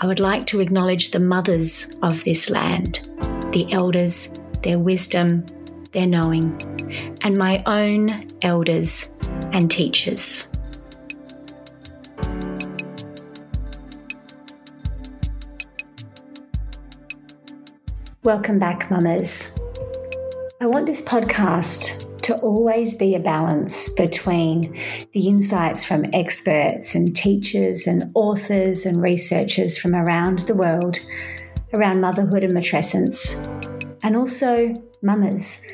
I would like to acknowledge the mothers of this land, the elders, their wisdom, their knowing, and my own elders and teachers. Welcome back, mamas. I want this podcast to always be a balance between the insights from experts and teachers and authors and researchers from around the world around motherhood and matrescence, and also mamas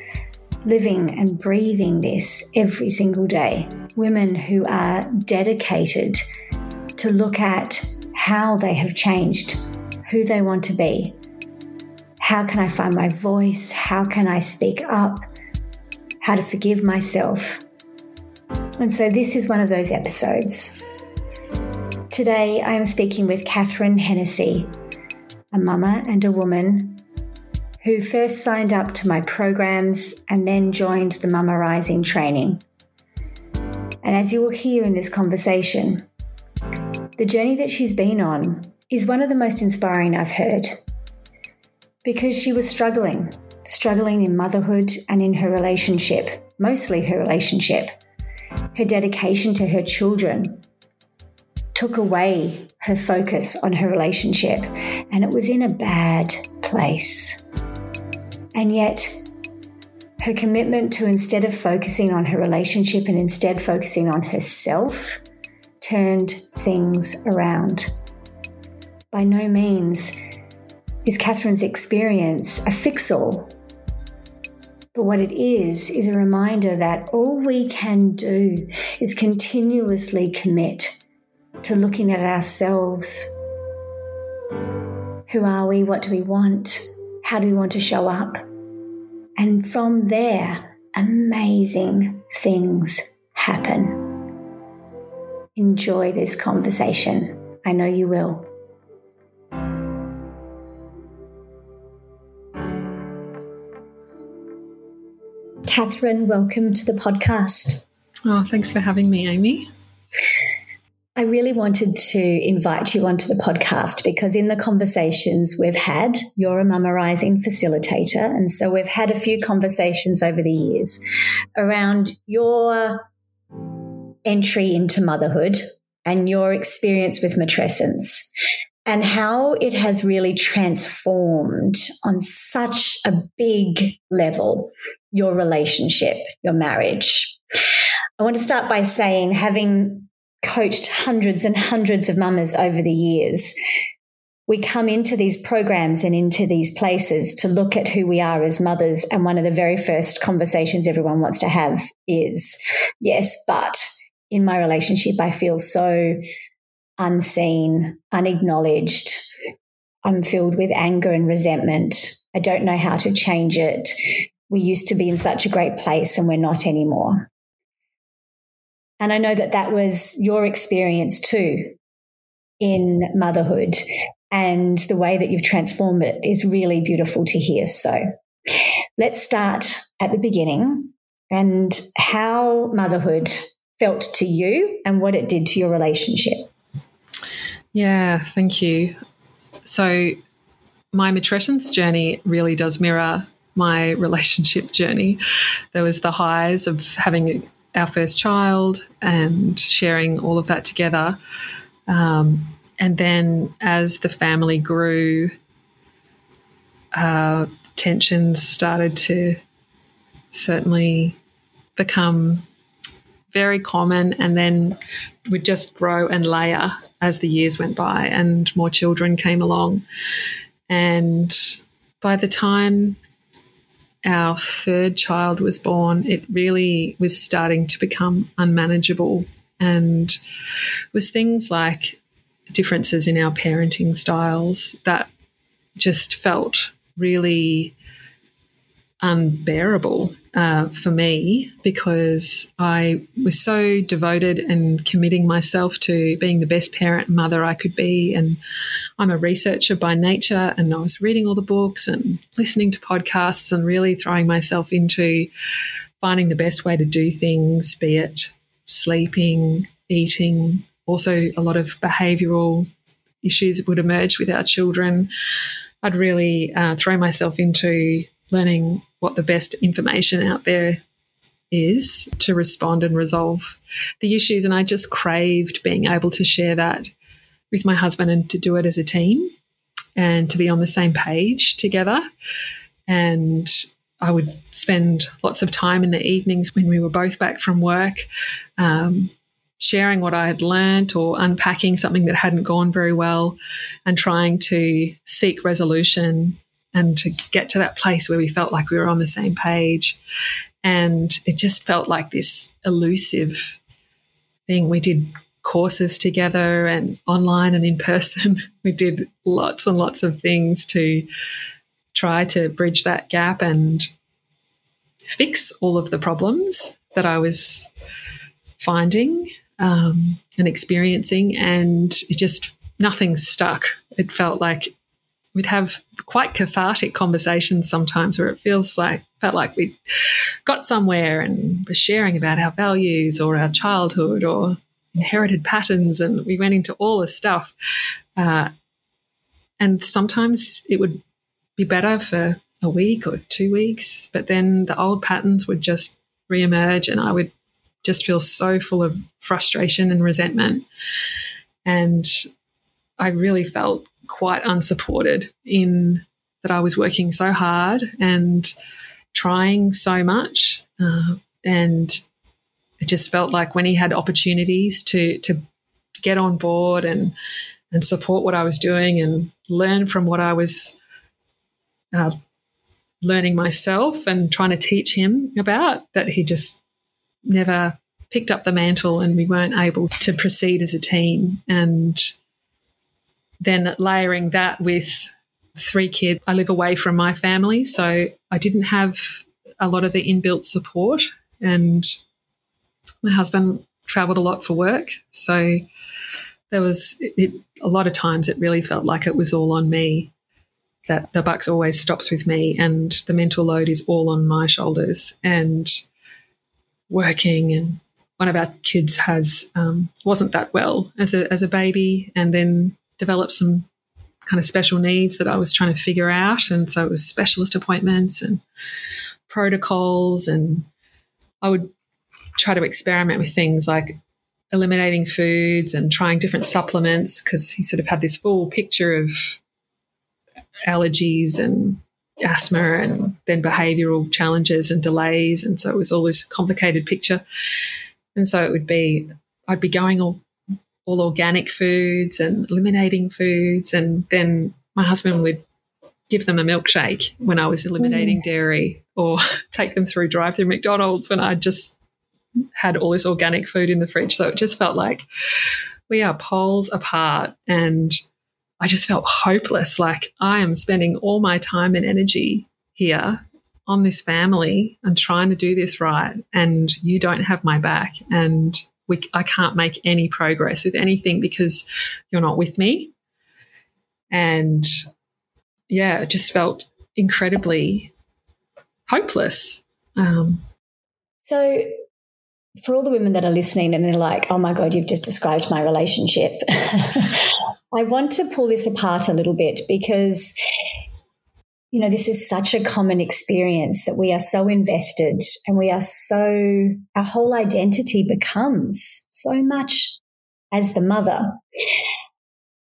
living and breathing this every single day. Women who are dedicated to look at how they have changed, who they want to be. How can I find my voice? How can I speak up? How to forgive myself. And so this is one of those episodes. Today I am speaking with Catherine Hennessy, a mama and a woman who first signed up to my programs and then joined the Mama Rising training. And as you will hear in this conversation, the journey that she's been on is one of the most inspiring I've heard because she was struggling struggling in motherhood and in her relationship, mostly her relationship. Her dedication to her children took away her focus on her relationship, and it was in a bad place. And yet, her commitment to instead of focusing on her relationship and instead focusing on herself turned things around. By no means is Catherine's experience a fix all but what it is, is a reminder that all we can do is continuously commit to looking at ourselves. Who are we? What do we want? How do we want to show up? And from there, amazing things happen. Enjoy this conversation. I know you will. Catherine, welcome to the podcast. Oh, thanks for having me, Amy. I really wanted to invite you onto the podcast because in the conversations we've had, you're a Mama Rising facilitator. And so we've had a few conversations over the years around your entry into motherhood and your experience with matrescence and how it has really transformed on such a big level your relationship, your marriage. I want to start by saying, having coached hundreds and hundreds of mamas over the years, we come into these programs and into these places to look at who we are as mothers. And one of the very first conversations everyone wants to have is, yes, but in my relationship, I feel so unseen, unacknowledged. I'm filled with anger and resentment. I don't know how to change it. We used to be in such a great place and we're not anymore. And I know that that was your experience too in motherhood. And the way that you've transformed it is really beautiful to hear. So let's start at the beginning and how motherhood felt to you and what it did to your relationship. Yeah, thank you. So, my matrescence journey really does mirror my relationship journey. There was the highs of having our first child and sharing all of that together. Um, and then as the family grew, uh, tensions started to certainly become very common and then would just grow and layer as the years went by and more children came along. And by the time our third child was born, it really was starting to become unmanageable and was things like differences in our parenting styles that just felt really unbearable uh, for me because I was so devoted and committing myself to being the best parent and mother I could be. And I'm a researcher by nature, and I was reading all the books and listening to podcasts and really throwing myself into finding the best way to do things, be it sleeping, eating, also a lot of behavioral issues would emerge with our children. I'd really uh, throw myself into learning what the best information out there is to respond and resolve the issues. And I just craved being able to share that with my husband and to do it as a team and to be on the same page together. And I would spend lots of time in the evenings when we were both back from work. Um, sharing what I had learned or unpacking something that hadn't gone very well and trying to seek resolution and to get to that place where we felt like we were on the same page. And it just felt like this elusive thing. We did courses together and online and in person. We did lots and lots of things to try to bridge that gap and fix all of the problems that I was finding um, and experiencing. And it just, nothing stuck. It felt like we'd have quite cathartic conversations sometimes where it feels like felt like we got somewhere and were sharing about our values or our childhood or inherited patterns and we went into all this stuff. Uh, and sometimes it would be better for a week or two weeks but then the old patterns would just reemerge and i would just feel so full of frustration and resentment. And i really felt quite unsupported in that I was working so hard and trying so much. Uh, and it just felt like when he had opportunities to, to get on board and, and support what I was doing and learn from what I was uh, learning myself and trying to teach him about, that he just never picked up the mantle and we weren't able to proceed as a team. And then layering that with three kids, I live away from my family, so I didn't have a lot of the inbuilt support. And my husband traveled a lot for work, so there was it, a lot of times it really felt like it was all on me. That the bucks always stops with me, and the mental load is all on my shoulders. And working and one of our kids has um, wasn't that well as a as a baby, and then developed some kind of special needs that I was trying to figure out. And so it was specialist appointments and protocols. And I would try to experiment with things like eliminating foods and trying different supplements because he sort of had this full picture of allergies and asthma and then behavioral challenges and delays. And so it was all this complicated picture. And so it would be, I'd be going all all organic foods and eliminating foods. And then my husband would give them a milkshake when I was eliminating mm. dairy or take them through drive through McDonald's when I just had all this organic food in the fridge. So it just felt like we are poles apart and I just felt hopeless. Like I am spending all my time and energy here on this family and trying to do this right. And you don't have my back. And we, I can't make any progress with anything because you're not with me. And yeah, it just felt incredibly hopeless. Um, so, for all the women that are listening and they're like, oh my God, you've just described my relationship, I want to pull this apart a little bit because you know, this is such a common experience that we are so invested and we are so, our whole identity becomes so much as the mother.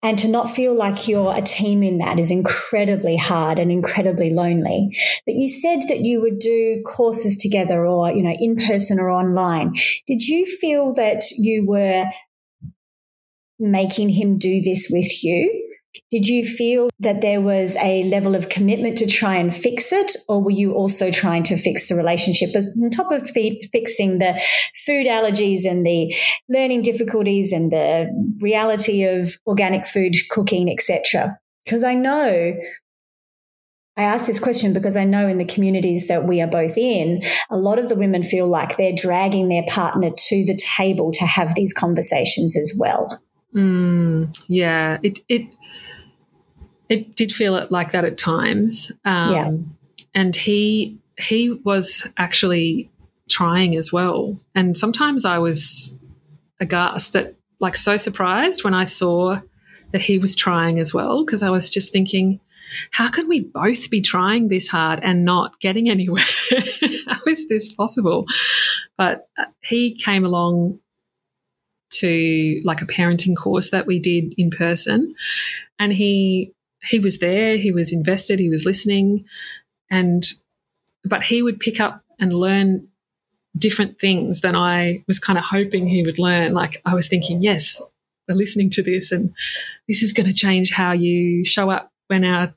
And to not feel like you're a team in that is incredibly hard and incredibly lonely. But you said that you would do courses together or, you know, in person or online. Did you feel that you were making him do this with you? Did you feel that there was a level of commitment to try and fix it, or were you also trying to fix the relationship? As on top of fixing the food allergies and the learning difficulties and the reality of organic food cooking, etc. Because I know I ask this question because I know in the communities that we are both in, a lot of the women feel like they're dragging their partner to the table to have these conversations as well. Mm, yeah, it it it did feel like that at times. Um, yeah, and he he was actually trying as well, and sometimes I was aghast that like so surprised when I saw that he was trying as well because I was just thinking. How can we both be trying this hard and not getting anywhere? How is this possible? But uh, he came along to like a parenting course that we did in person and he he was there he was invested he was listening and but he would pick up and learn different things than I was kind of hoping he would learn. Like I was thinking yes we're listening to this and this is going to change how you show up when our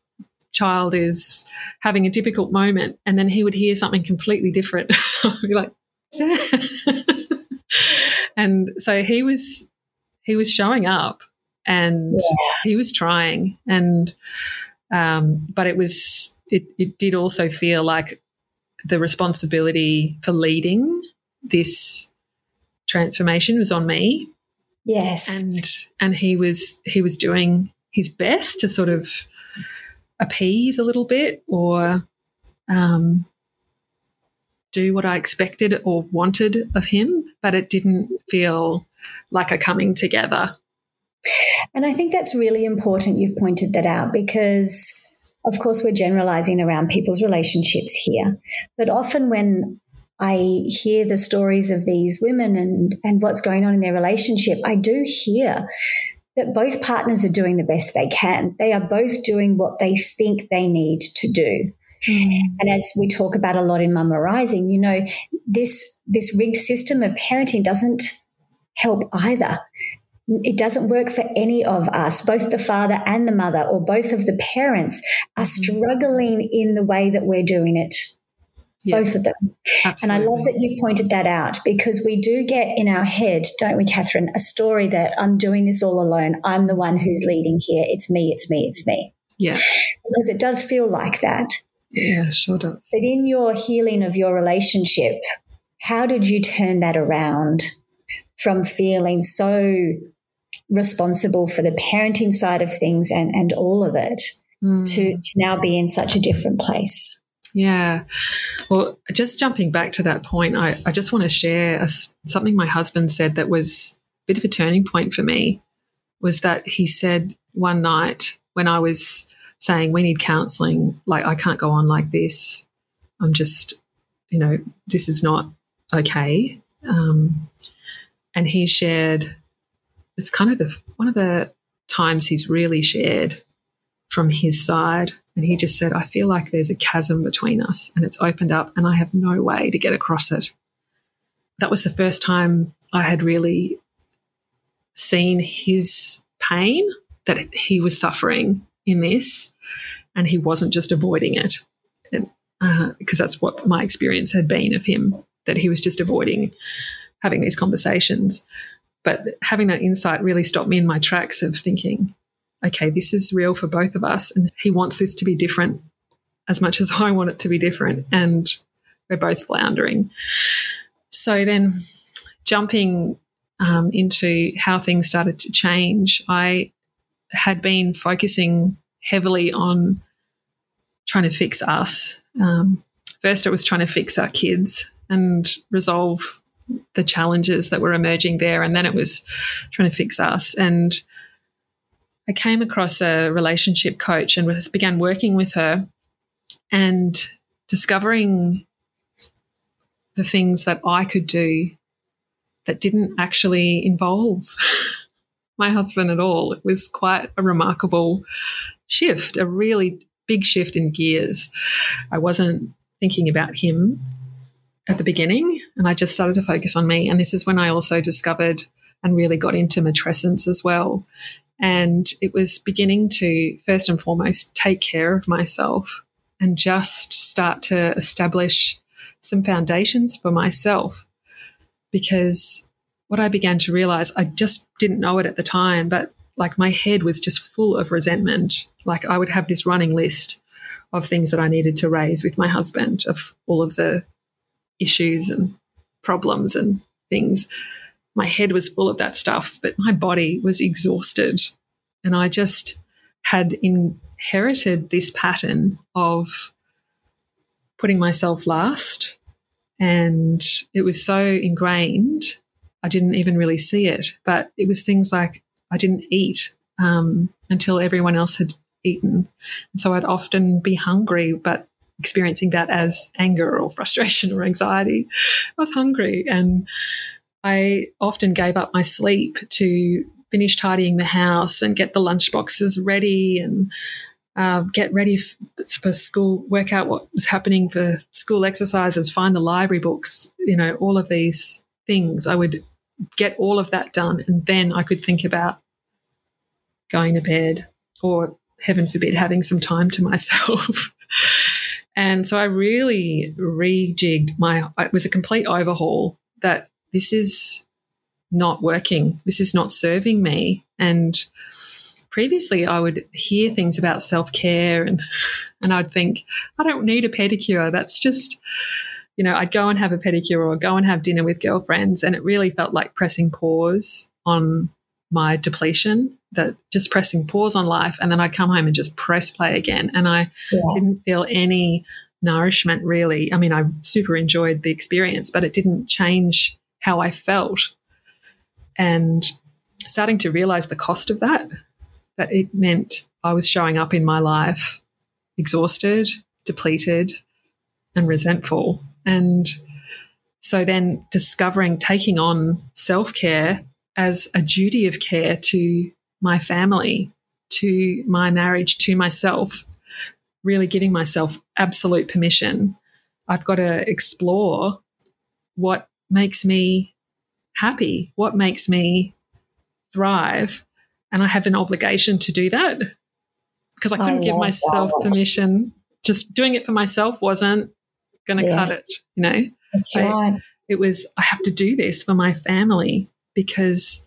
child is having a difficult moment. And then he would hear something completely different. I'd be like and so he was he was showing up and yeah. he was trying and um, but it was it, it did also feel like the responsibility for leading this transformation was on me yes and and he was he was doing his best to sort of appease a little bit or um, do what I expected or wanted of him, but it didn't feel like a coming together. And I think that's really important you've pointed that out because, of course, we're generalizing around people's relationships here. But often when I hear the stories of these women and, and what's going on in their relationship, I do hear that both partners are doing the best they can. They are both doing what they think they need to do. Mm. And as we talk about a lot in Mama Rising, you know, this this rigged system of parenting doesn't help either. It doesn't work for any of us. Both the father and the mother, or both of the parents, are mm. struggling in the way that we're doing it. Yes, both of them. Absolutely. And I love that you've pointed that out because we do get in our head, don't we, Catherine, a story that I'm doing this all alone. I'm the one who's leading here. It's me, it's me, it's me. Yeah. Because it does feel like that. Yeah, sure does. But in your healing of your relationship, how did you turn that around from feeling so responsible for the parenting side of things and, and all of it mm. to, to now be in such a different place? Yeah. Well, just jumping back to that point, I, I just want to share a, something my husband said that was a bit of a turning point for me was that he said one night when I was saying we need counseling like i can't go on like this i'm just you know this is not okay um, and he shared it's kind of the one of the times he's really shared from his side and he just said i feel like there's a chasm between us and it's opened up and i have no way to get across it that was the first time i had really seen his pain that he was suffering in this, and he wasn't just avoiding it. Because uh, that's what my experience had been of him, that he was just avoiding having these conversations. But having that insight really stopped me in my tracks of thinking, okay, this is real for both of us, and he wants this to be different as much as I want it to be different. And we're both floundering. So then, jumping um, into how things started to change, I had been focusing heavily on trying to fix us. Um, first, it was trying to fix our kids and resolve the challenges that were emerging there. And then it was trying to fix us. And I came across a relationship coach and began working with her. and discovering the things that I could do that didn't actually involve my husband at all. It was quite a remarkable shift, a really big shift in gears. I wasn't thinking about him at the beginning, and I just started to focus on me. And this is when I also discovered and really got into matrescence as well. And it was beginning to, first and foremost, take care of myself and just start to establish some foundations for myself. Because what I began to realize, I just didn't know it at the time, but like my head was just full of resentment. Like I would have this running list of things that I needed to raise with my husband, of all of the issues and problems and things. My head was full of that stuff, but my body was exhausted. And I just had inherited this pattern of putting myself last. And it was so ingrained, I didn't even really see it. But it was things like I didn't eat um, until everyone else had eaten. And so I'd often be hungry, but experiencing that as anger or frustration or anxiety. I was hungry and I often gave up my sleep to finish tidying the house and get the lunch boxes ready and uh, get ready for school, work out what was happening for school exercises, find the library books, you know, all of these things. I would get all of that done and then I could think about going to bed or, heaven forbid, having some time to myself. And so I really rejigged my, it was a complete overhaul that this is not working. This is not serving me. And previously I would hear things about self-care and and I'd think I don't need a pedicure. That's just you know, I'd go and have a pedicure or go and have dinner with girlfriends and it really felt like pressing pause on my depletion that just pressing pause on life and then I'd come home and just press play again and I yeah. didn't feel any nourishment really. I mean, I super enjoyed the experience, but it didn't change how I felt. And starting to realize the cost of that, that it meant I was showing up in my life exhausted, depleted, and resentful. And so then discovering taking on self care as a duty of care to my family, to my marriage, to myself, really giving myself absolute permission. I've got to explore what makes me happy, what makes me thrive. And I have an obligation to do that because I couldn't I give myself that. permission. Just doing it for myself wasn't going to yes. cut it, you know? That's I, right. It was, I have to do this for my family because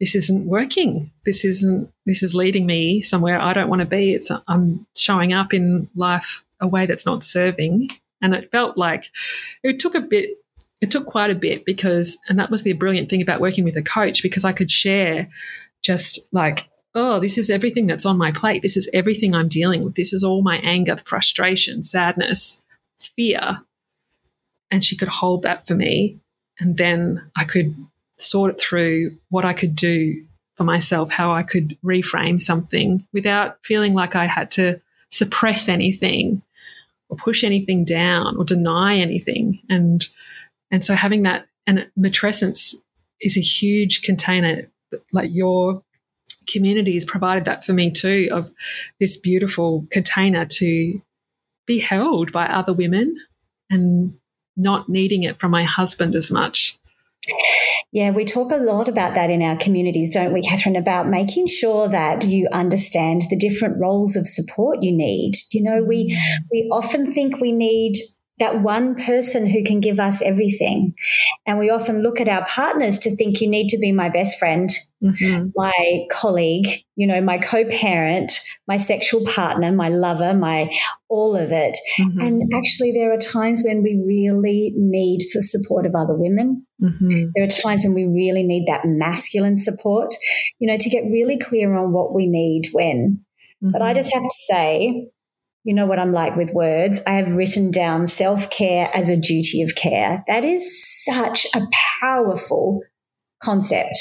this isn't working. This isn't, this is leading me somewhere I don't want to be. It's, I'm showing up in life a way that's not serving. And it felt like it took a bit it took quite a bit because, and that was the brilliant thing about working with a coach because I could share just like, oh, this is everything that's on my plate. This is everything I'm dealing with. This is all my anger, frustration, sadness, fear. And she could hold that for me. And then I could sort it through what I could do for myself, how I could reframe something without feeling like I had to suppress anything or push anything down or deny anything. And and so having that and matrescence is a huge container, like your community has provided that for me too, of this beautiful container to be held by other women and not needing it from my husband as much. Yeah, we talk a lot about that in our communities, don't we, Catherine? About making sure that you understand the different roles of support you need. You know, we mm. we often think we need that one person who can give us everything. And we often look at our partners to think you need to be my best friend, mm-hmm. my colleague, you know, my co parent, my sexual partner, my lover, my all of it. Mm-hmm. And actually, there are times when we really need the support of other women. Mm-hmm. There are times when we really need that masculine support, you know, to get really clear on what we need when. But I mm-hmm. just have to say, you know what I'm like with words. I have written down self care as a duty of care. That is such a powerful concept.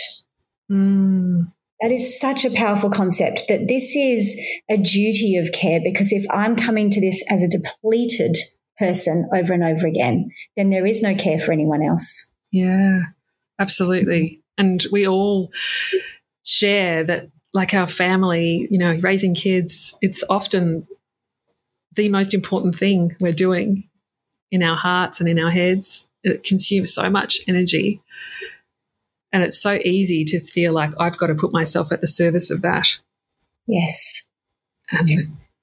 Mm, That is such a powerful concept that this is a duty of care because if I'm coming to this as a depleted person over and over again, then there is no care for anyone else. Yeah, absolutely. And we all share that, like our family, you know, raising kids, it's often the most important thing we're doing in our hearts and in our heads. It consumes so much energy. And it's so easy to feel like I've got to put myself at the service of that. Yes. And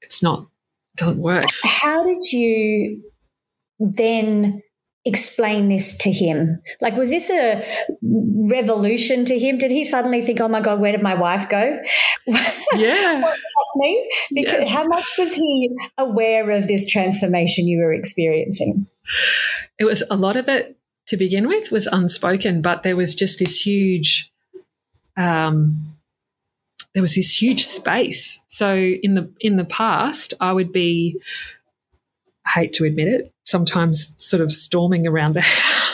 it's not, it doesn't work. How did you then explain this to him? Like, was this a revolution to him? Did he suddenly think, oh my God, where did my wife go? Yeah. What's happening? Because Yeah. how much was he aware of this transformation you were experiencing? it was a lot of it to begin with was unspoken, but there was just this huge, um, there was this huge space. So in the in the past, I would be, I hate to admit it, sometimes sort of storming around the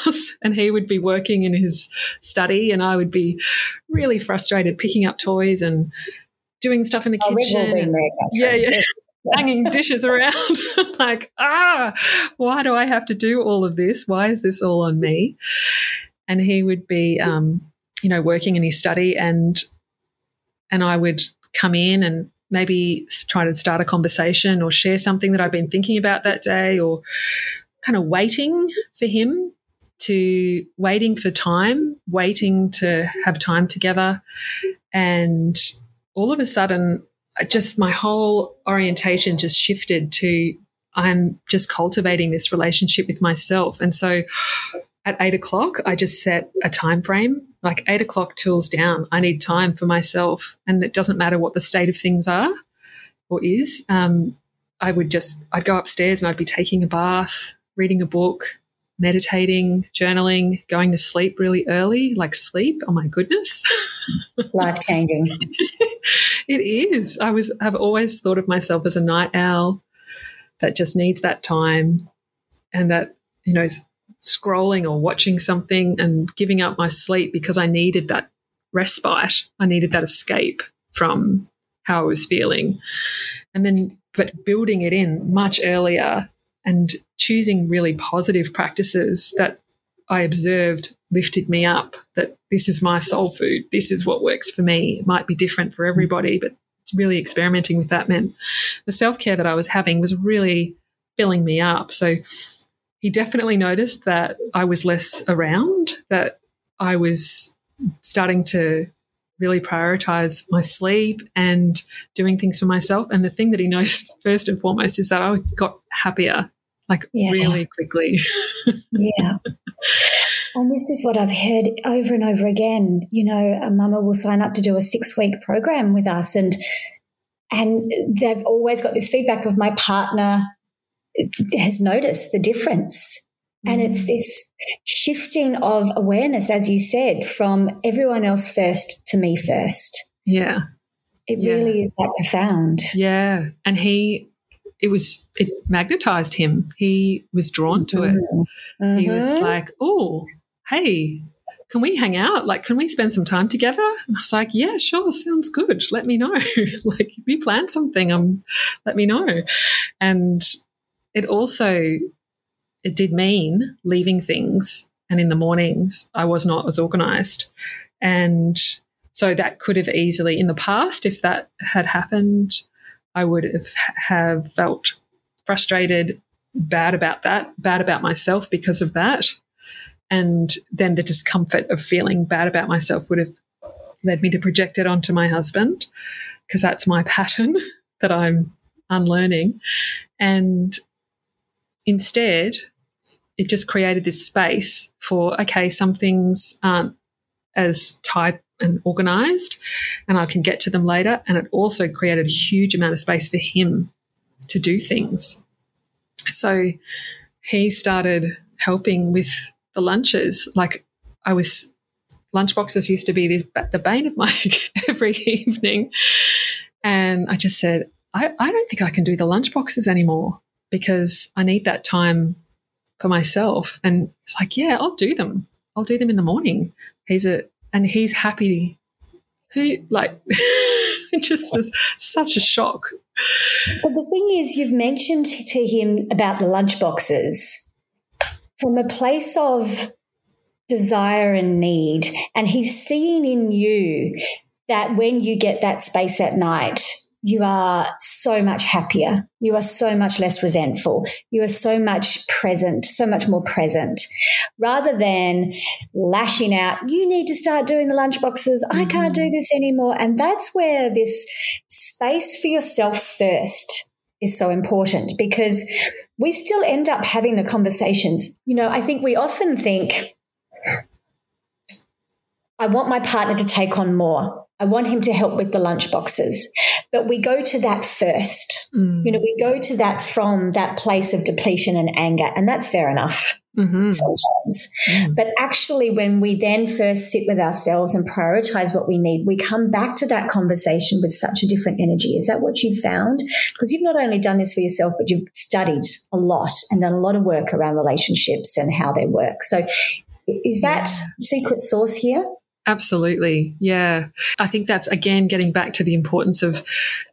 house, and he would be working in his study, and I would be really frustrated picking up toys and doing stuff in the Oh, kitchen. and- yeah, yeah. Hanging dishes around. like, ah, why do I have to do all of this? Why is this all on me? And he would be, um, you know, working in his study, and and I would come in and maybe try to start a conversation or share something that I've been thinking about that day, or kind of waiting for him to waiting for time, waiting to have time together, and all of a sudden just my whole orientation just shifted to I'm just cultivating this relationship with myself. And so at eight o'clock, I just set a time frame. Like eight o'clock tools down. I need time for myself. And it doesn't matter what the state of things are or is. Um, I would just I'd go upstairs and I'd be taking a bath, reading a book, meditating, journaling, going to sleep really early, like sleep. Oh my goodness. Life changing. It is. I was I've always thought of myself as a night owl that just needs that time and that, you know, scrolling or watching something and giving up my sleep because I needed that respite. I needed that escape from how I was feeling. And then but building it in much earlier and choosing really positive practices that I observed lifted me up that this is my soul food. This is what works for me. It might be different for everybody, but really experimenting with that meant the self care that I was having was really filling me up. So he definitely noticed that I was less around, that I was starting to really prioritize my sleep and doing things for myself. And the thing that he noticed first and foremost is that I got happier, like Yeah. really quickly. Yeah. And this is what I've heard over and over again. You know, a mama will sign up to do a six week program with us and and they've always got this feedback of my partner has noticed the difference. And it's this shifting of awareness, as you said, from everyone else first to me first. Yeah. It Yeah. really is that profound. Yeah. And he, it was, it magnetized him. He was drawn to it. He was Mhm. like, oh, hey, can we hang out? Like, can we spend some time together? And I was like, yeah, sure, sounds good. Let me know. like, if you plan something, um, let me know. And it also, it did mean leaving things. And in the mornings, I was not as organized. And so that could have easily, in the past, if that had happened, I would have, have felt frustrated, bad about that, bad about myself because of that. And then the discomfort of feeling bad about myself would have led me to project it onto my husband because that's my pattern that I'm unlearning. And instead, it just created this space for okay, some things aren't as tight and organized, and I can get to them later. And it also created a huge amount of space for him to do things. So he started helping with the lunches. Like I was, lunchboxes used to be the, bane of my every evening. And I just said, I, I don't think I can do the lunchboxes anymore because I need that time for myself. And it's like, yeah, I'll do them. I'll do them in the morning. He's a, and he's happy who like just was such a shock. But the thing is, you've mentioned to him about the lunch boxes from a place of desire and need, and he's seeing in you that when you get that space at night, you are so much happier. You are so much less resentful. You are so much present, so much more present rather than lashing out. You need to start doing the lunchboxes. Mm-hmm. I can't do this anymore. And that's where this space for yourself first is so important because we still end up having the conversations. You know, I think we often think, I want my partner to take on more. I want him to help with the lunch boxes. But we go to that first. Mm. You know, we go to that from that place of depletion and anger, and that's fair enough mm-hmm. sometimes. Mm. But actually, when we then first sit with ourselves and prioritize what we need, we come back to that conversation with such a different energy. Is that what you've found? Because you've not only done this for yourself, but you've studied a lot and done a lot of work around relationships and how they work. So, is that yeah. secret sauce here? Absolutely. Yeah. I think that's again getting back to the importance of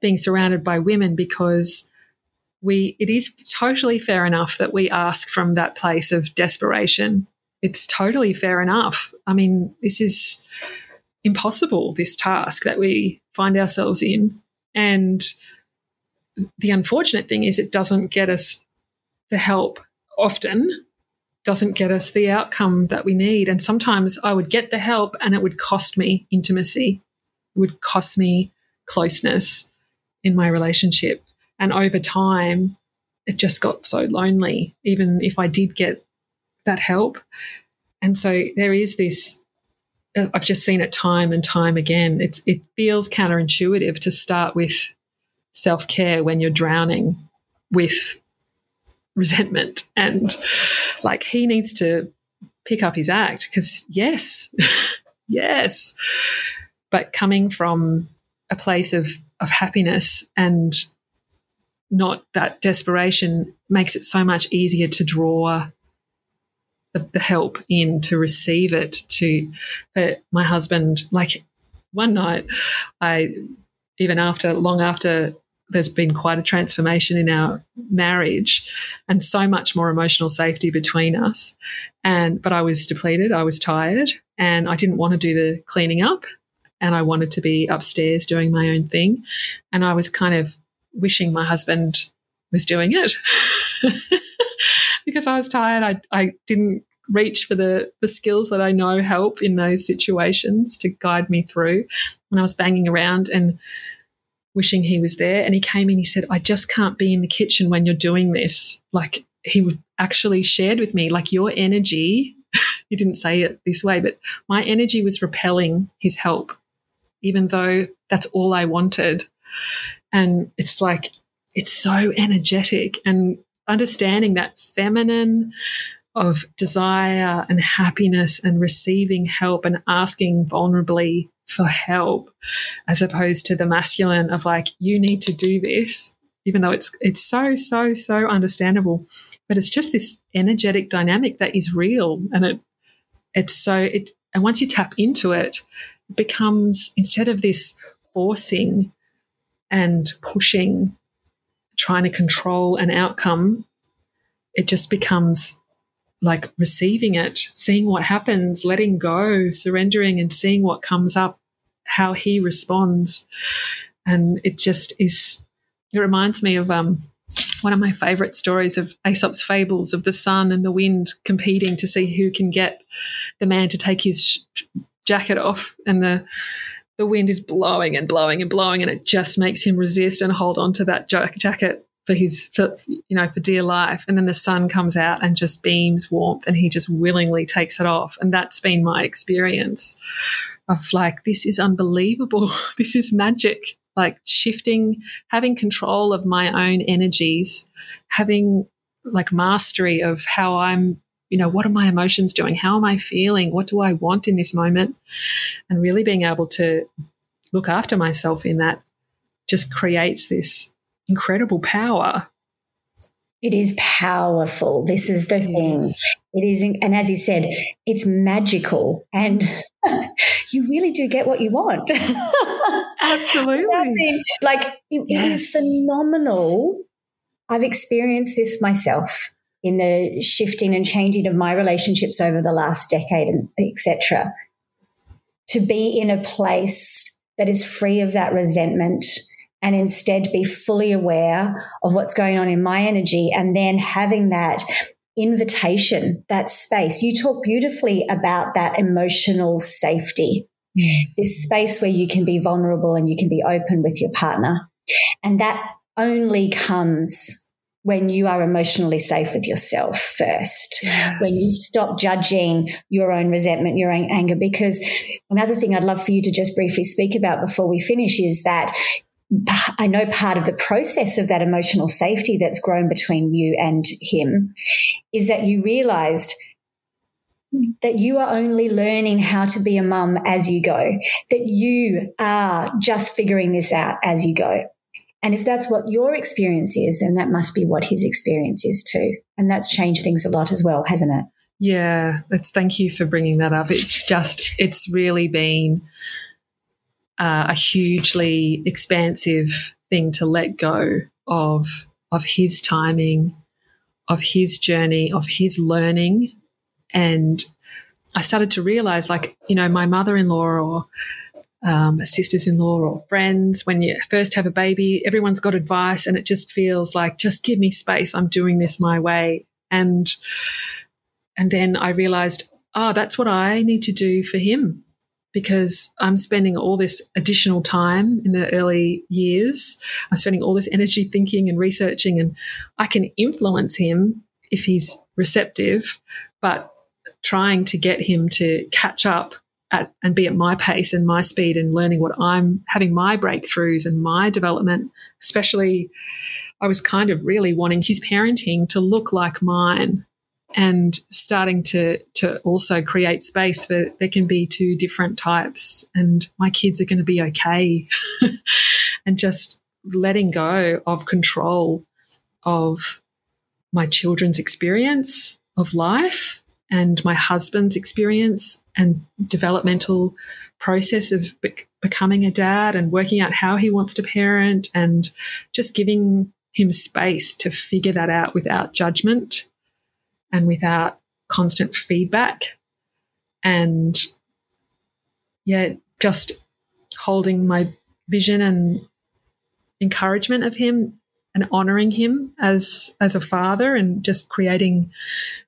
being surrounded by women because we it is totally fair enough that we ask from that place of desperation. It's totally fair enough. I mean, this is impossible this task that we find ourselves in and the unfortunate thing is it doesn't get us the help often doesn't get us the outcome that we need. And sometimes I would get the help and it would cost me intimacy, it would cost me closeness in my relationship. And over time, it just got so lonely, even if I did get that help. And so there is this. Uh, I've just seen it time and time again. It's, it feels counterintuitive to start with self care when you're drowning with resentment and like he needs to pick up his act because yes yes. But coming from a place of of happiness and not that desperation makes it so much easier to draw the, the help in to receive it to but my husband like one night i even after long after there's been quite a transformation in our marriage and so much more emotional safety between us. And but I was depleted, I was tired, and I didn't want to do the cleaning up. And I wanted to be upstairs doing my own thing. And I was kind of wishing my husband was doing it because I was tired. I, I didn't reach for the, the skills that I know help in those situations to guide me through. And I was banging around and wishing he was there. And he came in, he said, I just can't be in the kitchen when you're doing this. Like he actually shared with me, like your energy, he didn't say it this way, but my energy was repelling his help, even though that's all I wanted. And it's like, it's so energetic and understanding that feminine of desire and happiness and receiving help and asking vulnerably for help as opposed to the masculine of like you need to do this even though it's it's so so so understandable. But it's just this energetic dynamic that is real and it it's so it and once you tap into it it becomes instead of this forcing and pushing trying to control an outcome it just becomes like receiving it, seeing what happens, letting go, surrendering, and seeing what comes up, how he responds. And it just is, it reminds me of um, one of my favorite stories of Aesop's fables of the sun and the wind competing to see who can get the man to take his sh- jacket off. And the, the wind is blowing and blowing and blowing, and it just makes him resist and hold on to that jacket for his for, you know for dear life. And then the sun comes out and just beams warmth and he just willingly takes it off. And that's been my experience of like this is unbelievable. This is magic. Like shifting having control of my own energies having like mastery of how i'm you know what are my emotions doing? How am i feeling? What do i want in this moment? And really being able to look after myself in that just creates this incredible power. It is powerful. This is the thing. It is, and as you said, it's magical, and you really do get what you want. Absolutely. like it, yes. it is phenomenal. I've experienced this myself in the shifting and changing of my relationships over the last decade, and etc. To be in a place that is free of that resentment and instead be fully aware of what's going on in my energy and then having that invitation, that space. You talk beautifully about that emotional safety, mm. this space where you can be vulnerable and you can be open with your partner. And that only comes when you are emotionally safe with yourself first, yes. when you stop judging your own resentment, your own anger. Because another thing I'd love for you to just briefly speak about before we finish is that I know part of the process of that emotional safety that's grown between you and him is that you realized that you are only learning how to be a mum as you go, that you are just figuring this out as you go. And if that's what your experience is, then that must be what his experience is too. And that's changed things a lot as well, hasn't it? Yeah, that's thank you for bringing that up. It's just, it's really been uh, a hugely expansive thing to let go of of his timing, of his journey, of his learning, and I started to realize, like you know, my mother in law or um, sisters in law or friends, when you first have a baby, everyone's got advice, and it just feels like just give me space. I'm doing this my way, and and then I realized, oh, that's what I need to do for him because I'm spending all this additional time in the early years. I'm spending all this energy thinking and researching, and I can influence him if he's receptive, but trying to get him to catch up at, and be at my pace and my speed and learning what I'm having my breakthroughs and my development, especially. I was kind of really wanting his parenting to look like mine and starting to to also create space for there can be two different types and my kids are going to be okay. And just letting go of control of my children's experience of life and my husband's experience and developmental process of be- becoming a dad and working out how he wants to parent and just giving him space to figure that out without judgment and without constant feedback. And yeah, just holding my vision and encouragement of him and honoring him as as a father and just creating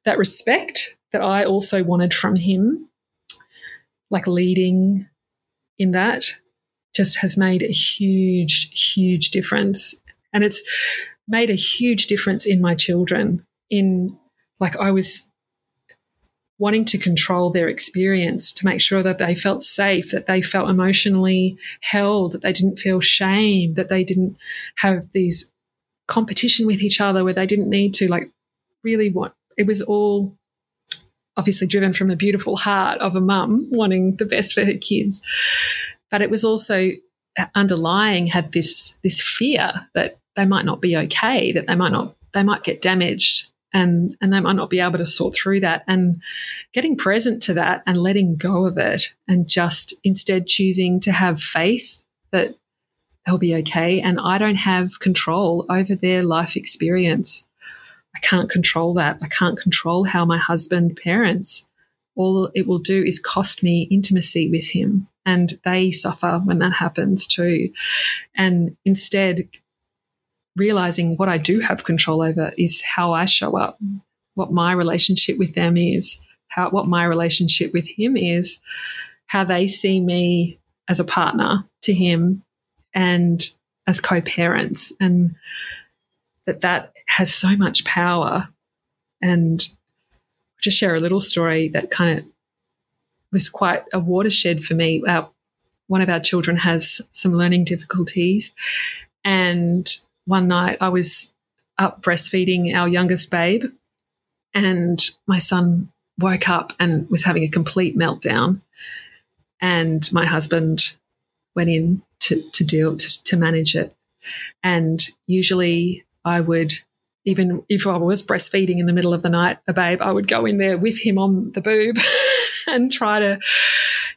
that respect that I also wanted from him like leading in that just has made a huge huge difference and it's made a huge difference in my children in like I was wanting to control their experience to make sure that they felt safe, that they felt emotionally held, that they didn't feel shame, that they didn't have these competition with each other where they didn't need to like really want it was all obviously driven from a beautiful heart of a mum wanting the best for her kids. But it was also uh, underlying had this this fear that they might not be okay that they might not they might get damaged and and they might not be able to sort through that and getting present to that and letting go of it and just instead choosing to have faith that they'll be okay and I don't have control over their life experience. I can't control that. I can't control how my husband parents. All it will do is cost me intimacy with him and they suffer when that happens too. And instead realizing what I do have control over is how I show up, what my relationship with them is, how what my relationship with him is, how they see me as a partner to him and as co-parents and that that has so much power and just share a little story that kind of was quite a watershed for me. Our, one of our children has some learning difficulties and one night I was up breastfeeding our youngest babe, and my son woke up and was having a complete meltdown. And my husband went in to, to deal to, to manage it. And usually I would even if I was breastfeeding in the middle of the night, a babe, I would go in there with him on the boob and try to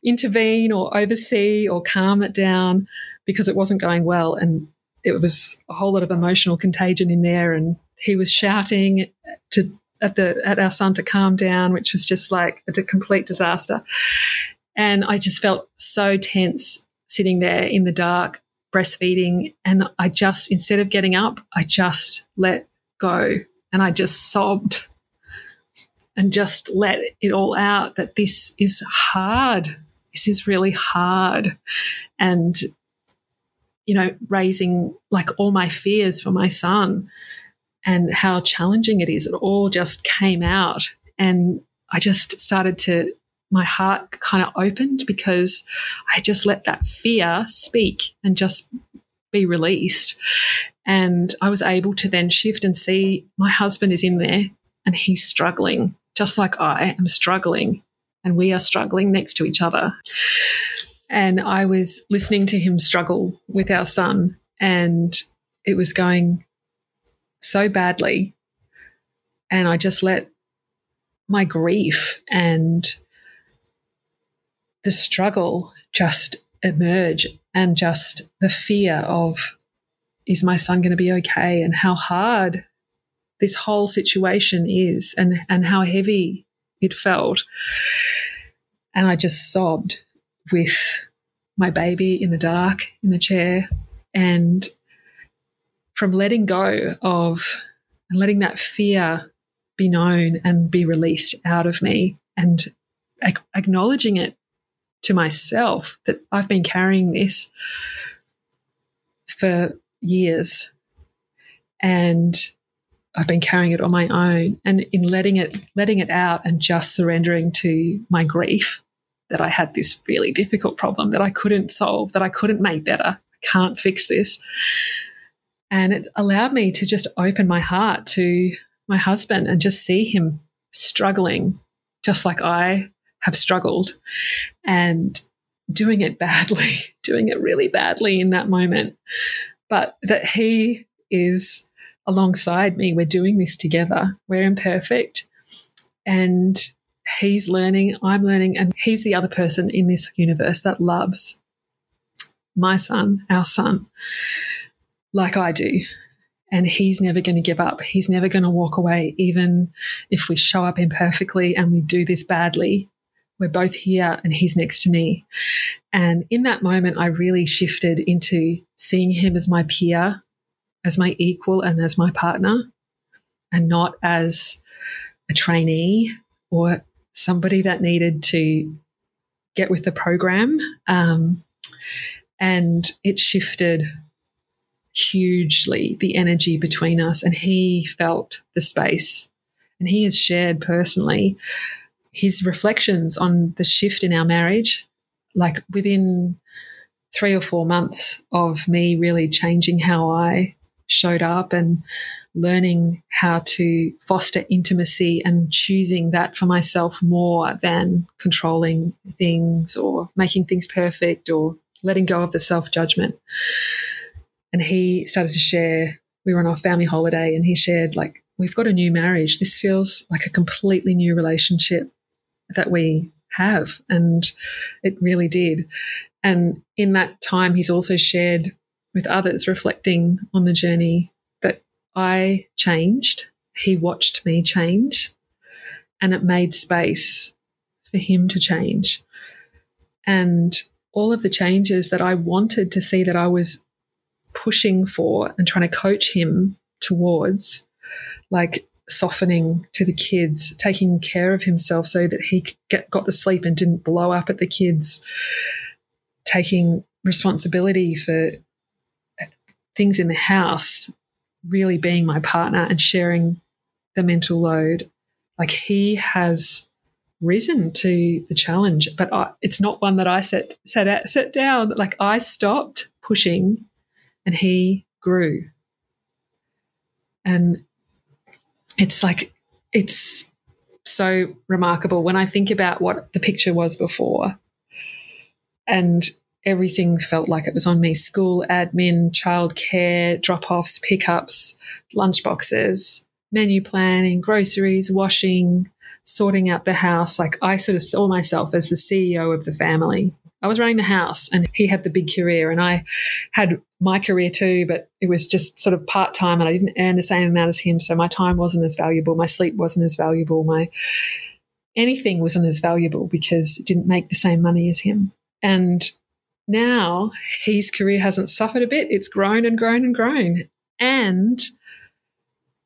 intervene or oversee or calm it down because it wasn't going well. And it was a whole lot of emotional contagion in there. And he was shouting to at the at our son to calm down, which was just like a complete disaster. And I just felt so tense sitting there in the dark, breastfeeding. And I just, instead of getting up, I just let go and I just sobbed and just let it all out that this is hard. This is really hard. And, you know, raising like all my fears for my son and how challenging it is, it all just came out. And I just started to my heart kind of opened because I just let that fear speak and just be released. And I was able to then shift and see my husband is in there and he's struggling, just like I am struggling. And we are struggling next to each other. And I was listening to him struggle with our son, and it was going so badly. And I just let my grief and the struggle just emerge and just the fear of is my son going to be okay? And how hard this whole situation is and and how heavy it felt. And i just sobbed with my baby in the dark in the chair and from letting go of and letting that fear be known and be released out of me and acknowledging it to myself that I've been carrying this for years and I've been carrying it on my own and in letting it letting it out and just surrendering to my grief that I had this really difficult problem that I couldn't solve that I couldn't make better I can't fix this and it allowed me to just open my heart to my husband and just see him struggling just like I have struggled and doing it badly, doing it really badly in that moment. But that he is alongside me. We're doing this together. We're imperfect. And he's learning, I'm learning, and he's the other person in this universe that loves my son, our son, like I do. And he's never going to give up. He's never going to walk away, even if we show up imperfectly and we do this badly. We're both here and he's next to me. And in that moment, I really shifted into seeing him as my peer, as my equal, and as my partner, and not as a trainee or somebody that needed to get with the program. Um, and it shifted hugely the energy between us. And he felt the space. And he has shared personally his reflections on the shift in our marriage, like within three or four months of me really changing how I showed up and learning how to foster intimacy and choosing that for myself more than controlling things or making things perfect or letting go of the self judgment. And he started to share, we were on our family holiday and he shared, like, we've got a new marriage. This feels like a completely new relationship that we have. And it really did. And in that time, he's also shared with others, reflecting on the journey I changed. He watched me change, and it made space for him to change. And all of the changes that I wanted to see that I was pushing for and trying to coach him towards, like softening to the kids, taking care of himself so that he get, got the sleep and didn't blow up at the kids, taking responsibility for things in the house, really being my partner and sharing the mental load. Like he has risen to the challenge, but I, it's not one that I set set out, set down. Like I stopped pushing, and he grew. And it's like, it's so remarkable when I think about what the picture was before and everything felt like it was on me school admin, childcare, drop offs, pickups, lunchboxes, menu planning, groceries, washing, sorting out the house. Like I sort of saw myself as the CEO of the family. I was running the house and he had the big career and I had my career too, but it was just sort of part time and I didn't earn the same amount as him. So my time wasn't as valuable. My sleep wasn't as valuable. My anything wasn't as valuable because it didn't make the same money as him. And now his career hasn't suffered a bit. It's grown and grown and grown. And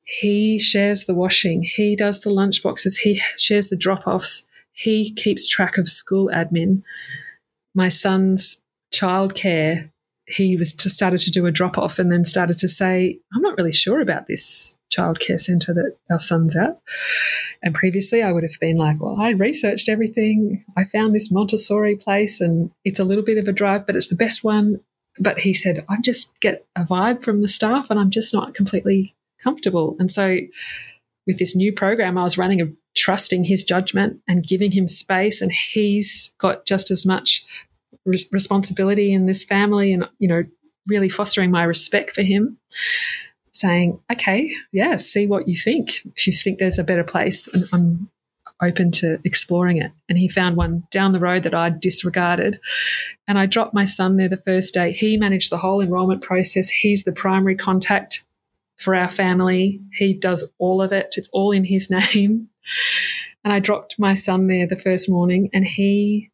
he shares the washing. He does the lunch boxes. He shares the drop offs. He keeps track of school admin. My son's childcare, he was to started to do a drop off and then started to say, I'm not really sure about this childcare centre that our son's at. And previously I would have been like, well, I researched everything. I found this Montessori place and it's a little bit of a drive, but it's the best one. But he said, I just get a vibe from the staff and I'm just not completely comfortable. And so with this new program I was running of trusting his judgment and giving him space and he's got just as much responsibility in this family and you know really fostering my respect for him saying, okay, yeah, see what you think. If you think there's a better place, I'm open to exploring it. And he found one down the road that I'd disregarded. And I dropped my son there the first day. He managed the whole enrollment process. He's the primary contact for our family. He does all of it, it's all in his name. And I dropped my son there the first morning and he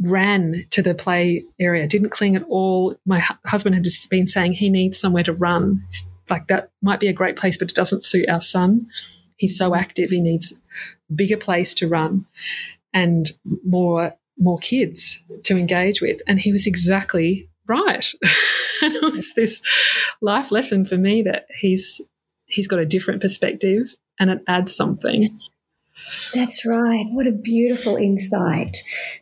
ran to the play area, didn't cling at all. My hu- husband had just been saying he needs somewhere to run like that might be a great place, but it doesn't suit our son. He's so active, he needs bigger place to run and more more kids to engage with. And he was exactly right. it was this life lesson for me that he's he's got a different perspective and it adds something. That's right. What a beautiful insight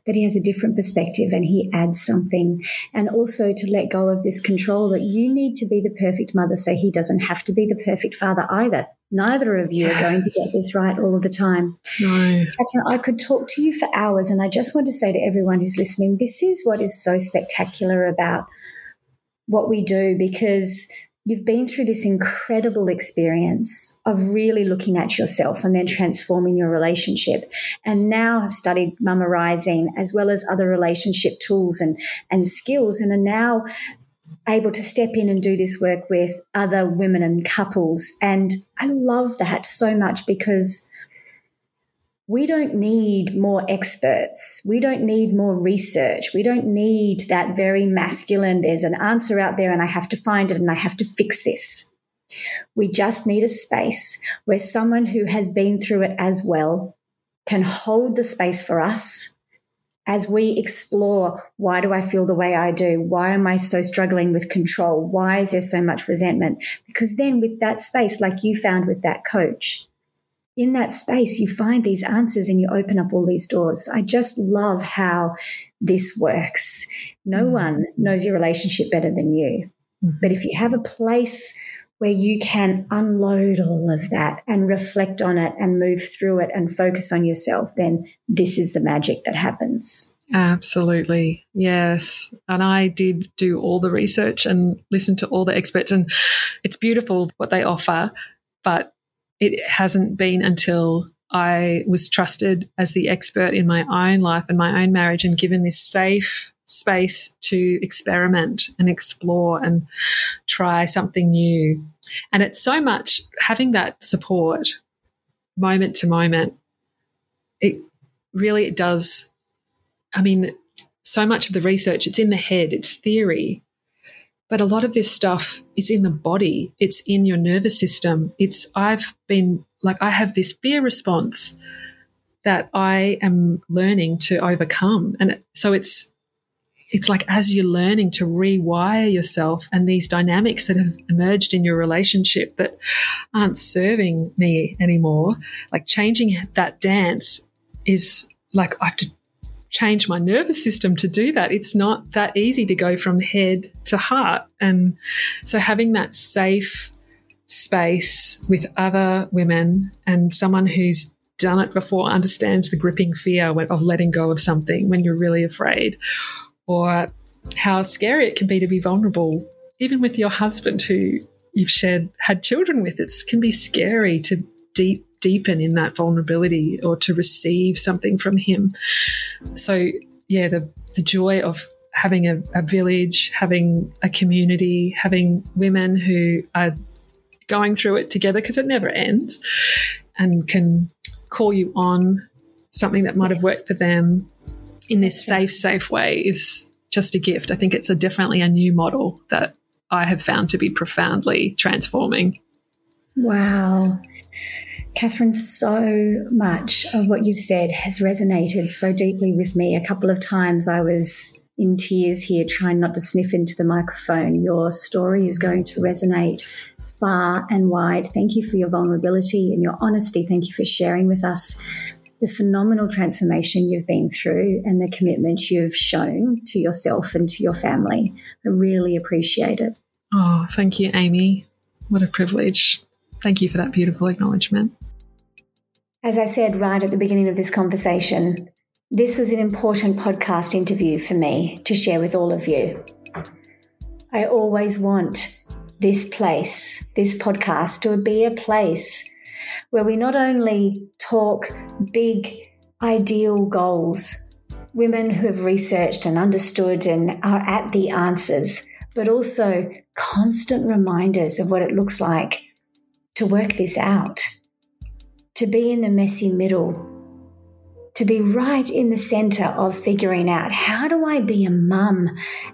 that he has a different perspective and he adds something. And also to let go of this control that you need to be the perfect mother so he doesn't have to be the perfect father either. Neither of you are going to get this right all of the time. No. Catherine, I could talk to you for hours. And I just want to say to everyone who's listening this is what is so spectacular about what we do because you've been through this incredible experience of really looking at yourself and then transforming your relationship. And now have studied mama rising as well as other relationship tools and, and skills and are now able to step in and do this work with other women and couples. And i love that so much because we don't need more experts. We don't need more research. We don't need that very masculine, there's an answer out there and I have to find it and I have to fix this. We just need a space where someone who has been through it as well can hold the space for us as we explore why do I feel the way I do? Why am I so struggling with control? Why is there so much resentment? Because then, with that space, like you found with that coach, in that space, you find these answers and you open up all these doors. I just love how this works. No mm-hmm. one knows your relationship better than you. Mm-hmm. But if you have a place where you can unload all of that and reflect on it and move through it and focus on yourself, then this is the magic that happens. Absolutely. Yes. And I did do all the research and listen to all the experts, and it's beautiful what they offer. But it hasn't been until I was trusted as the expert in my own life and my own marriage and given this safe space to experiment and explore and try something new. And it's so much having that support moment to moment. It really it does. I mean, so much of the research, it's in the head, it's theory, but a lot of this stuff is in the body, it's in your nervous system. It's, I've been like, I have this fear response that I am learning to overcome. And so it's, it's like as you're learning to rewire yourself and these dynamics that have emerged in your relationship that aren't serving me anymore, like changing that dance is like I have to change my nervous system to do that. It's not that easy to go from head to heart. And so having that safe space with other women and someone who's done it before understands the gripping fear of letting go of something when you're really afraid or how scary it can be to be vulnerable, even with your husband who you've shared had children with. It can be scary to deep deepen in that vulnerability or to receive something from him. So yeah, the the joy of having a, a village, having a community, having women who are going through it together because it never ends and can call you on something that might have worked for them in this safe, safe way is just a gift. I think it's a definitely a new model that I have found to be profoundly transforming. Wow. Catherine, so much of what you've said has resonated so deeply with me. A couple of times I was in tears here, trying not to sniff into the microphone. Your story is going to resonate far and wide. Thank you for your vulnerability and your honesty. Thank you for sharing with us the phenomenal transformation you've been through and the commitment you've shown to yourself and to your family. I really appreciate it. Oh, thank you, Amy. What a privilege. Thank you for that beautiful acknowledgement. As I said right at the beginning of this conversation, this was an important podcast interview for me to share with all of you. I always want this place, this podcast, to be a place where we not only talk big, ideal goals, women who have researched and understood and are at the answers, but also constant reminders of what it looks like to work this out, to be in the messy middle, to be right in the center of figuring out how do I be a mum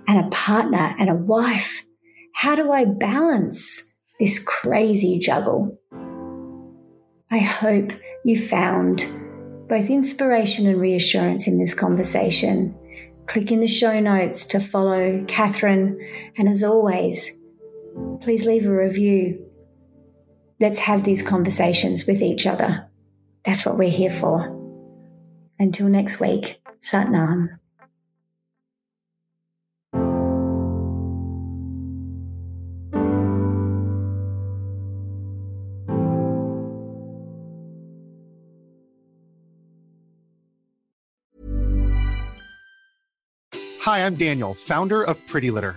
and a partner and a wife? How do I balance this crazy juggle? I hope you found both inspiration and reassurance in this conversation. Click in the show notes to follow Catherine, and as always, please leave a review Let's have these conversations with each other. That's what we're here for. Until next week, Satnam. Hi, I'm Daniel, founder of Pretty Litter.